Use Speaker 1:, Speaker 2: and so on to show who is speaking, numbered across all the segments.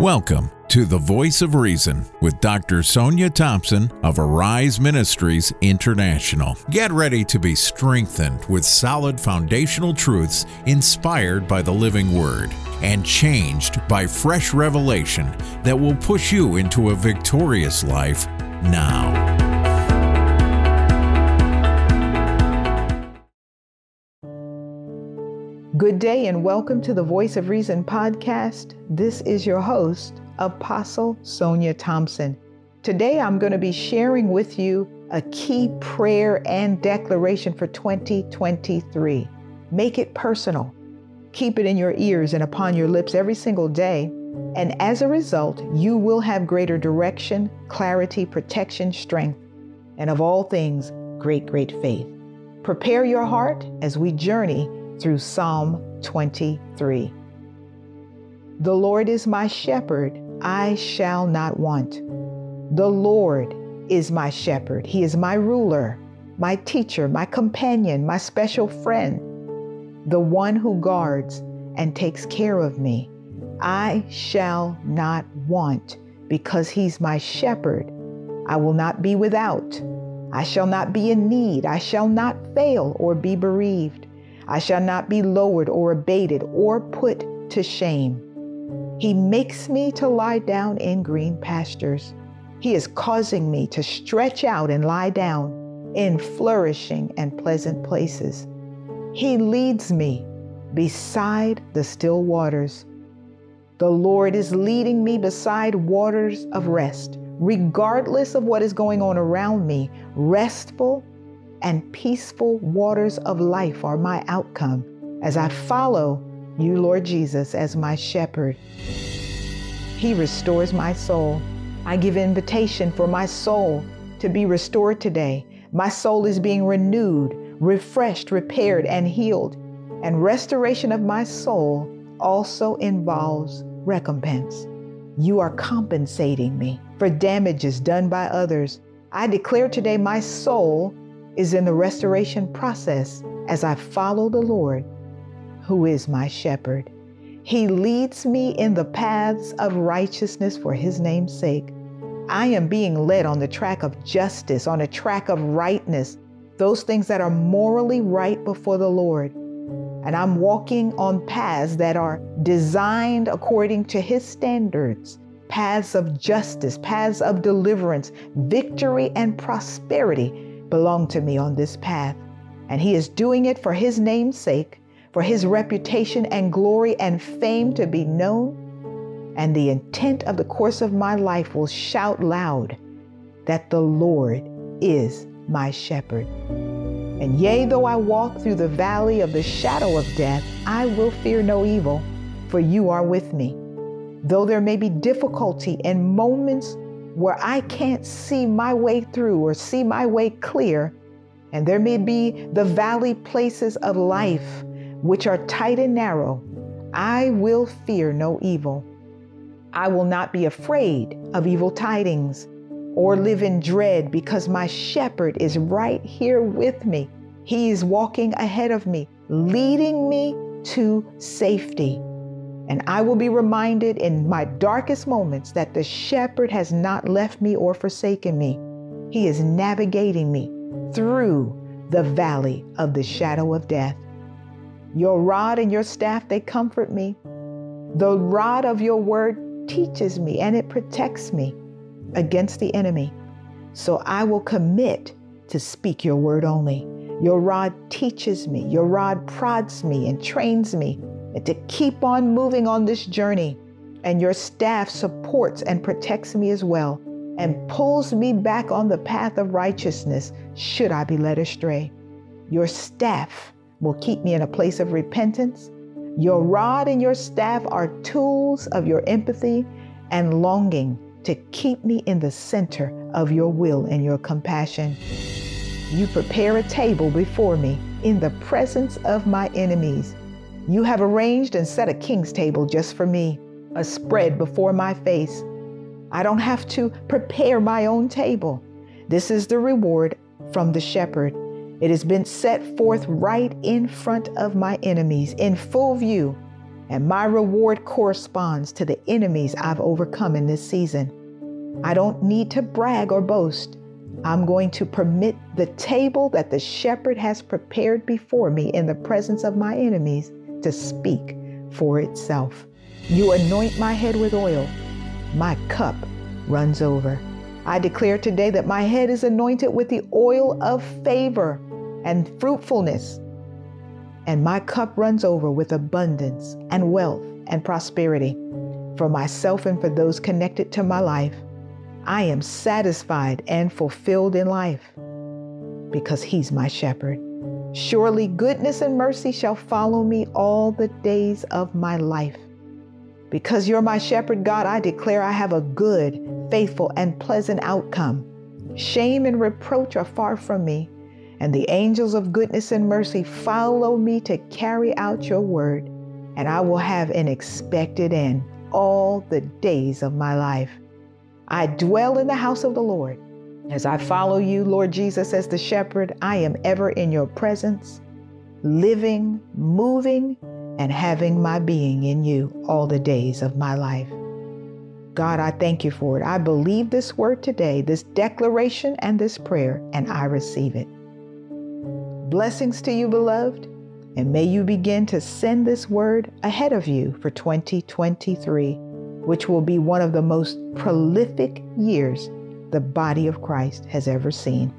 Speaker 1: Welcome to the Voice of Reason with Dr. Sonia Thompson of Arise Ministries International. Get ready to be strengthened with solid foundational truths inspired by the living word and changed by fresh revelation that will push you into a victorious life now.
Speaker 2: Good day and welcome to the Voice of Reason podcast. This is your host, Apostle Sonia Thompson. Today I'm going to be sharing with you a key prayer and declaration for 2023. Make it personal. Keep it in your ears and upon your lips every single day. And as a result, you will have greater direction, clarity, protection, strength, and of all things, great, great faith. Prepare your heart as we journey through Psalm 23. The Lord is my shepherd, I shall not want. The Lord is my shepherd, He is my ruler, my teacher, my companion, my special friend, the one who guards and takes care of me. I shall not want because He's my shepherd. I will not be without. I shall not be in need. I shall not fail or be bereaved. I shall not be lowered or abated or put to shame. He makes me to lie down in green pastures. He is causing me to stretch out and lie down in flourishing and pleasant places. He leads me beside the still waters. The Lord is leading me beside waters of rest, regardless of what is going on around me, restful and peaceful waters of life are my outcome as I follow you, Lord Jesus, as my shepherd. He restores my soul. I give invitation for my soul to be restored today. My soul is being renewed, refreshed, repaired, and healed. And restoration of my soul also involves recompense. You are compensating me for damages done by others. I declare today my soul is in the restoration process as I follow the Lord, who is my shepherd. He leads me in the paths of righteousness for his name's sake. I am being led on the track of justice, on a track of rightness, those things that are morally right before the Lord. And I'm walking on paths that are designed according to his standards paths of justice, paths of deliverance, victory, and prosperity belong to me on this path. And He is doing it for His name's sake, for His reputation and glory and fame to be known. And the intent of the course of my life will shout loud that the Lord is my shepherd. And yea, though I walk through the valley of the shadow of death, I will fear no evil, for you are with me. Though there may be difficulty and moments where I can't see my way through or see my way clear, and there may be the valley places of life which are tight and narrow, I will fear no evil. I will not be afraid of evil tidings or live in dread because my shepherd is right here with me. He is walking ahead of me, leading me to safety. And I will be reminded in my darkest moments that the shepherd has not left me or forsaken me. He is navigating me through the valley of the shadow of death. Your rod and your staff, they comfort me. The rod of your word teaches me and it protects me against the enemy. So I will commit to speak your word only. Your rod teaches me, your rod prods me and trains me and to keep on moving on this journey. And your staff supports and protects me as well and pulls me back on the path of righteousness should I be led astray. Your staff will keep me in a place of repentance. Your rod and your staff are tools of your empathy and longing to keep me in the center of your will and your compassion. You prepare a table before me in the presence of my enemies. You have arranged and set a king's table just for me, a spread before my face. I don't have to prepare my own table. This is the reward from the shepherd. It has been set forth right in front of my enemies, in full view. and my reward corresponds to the enemies I've overcome in this season. I don't need to brag or boast. I'm going to permit the table that the shepherd has prepared before me in the presence of my enemies to speak for itself. You anoint my head with oil, my cup runs over. I declare today that my head is anointed with the oil of favor and fruitfulness, and my cup runs over with abundance and wealth and prosperity for myself and for those connected to my life. I am satisfied and fulfilled in life because He's my shepherd. Surely goodness and mercy shall follow me all the days of my life. Because you're my shepherd, God, I declare I have a good, faithful, and pleasant outcome. Shame and reproach are far from me, and the angels of goodness and mercy follow me to carry out your word, and I will have an expected end all the days of my life. I dwell in the house of the Lord. As I follow you, Lord Jesus, as the shepherd, I am ever in your presence, living, moving, and having my being in you all the days of my life. God, I thank you for it. I believe this word today, this declaration and this prayer, and I receive it. Blessings to you, beloved, and may you begin to send this word ahead of you for 2023 which will be one of the most prolific years the body of Christ has ever seen.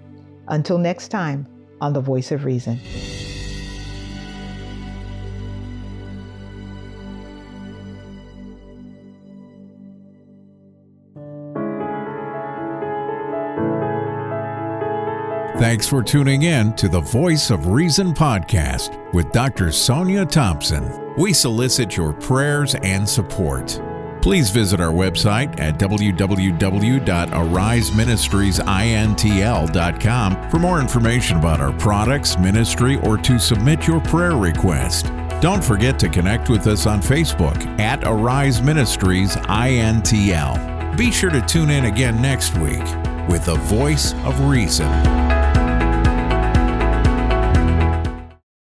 Speaker 2: Until next time on The Voice of Reason.
Speaker 1: Thanks for tuning in to the Voice of Reason podcast with Dr. Sonia Thompson. We solicit your prayers and support. Please visit our website at www.ariseministriesintl.com for more information about our products, ministry, or to submit your prayer request. Don't forget to connect with us on Facebook at Arise Ministries INTL. Be sure to tune in again next week with the Voice of Reason.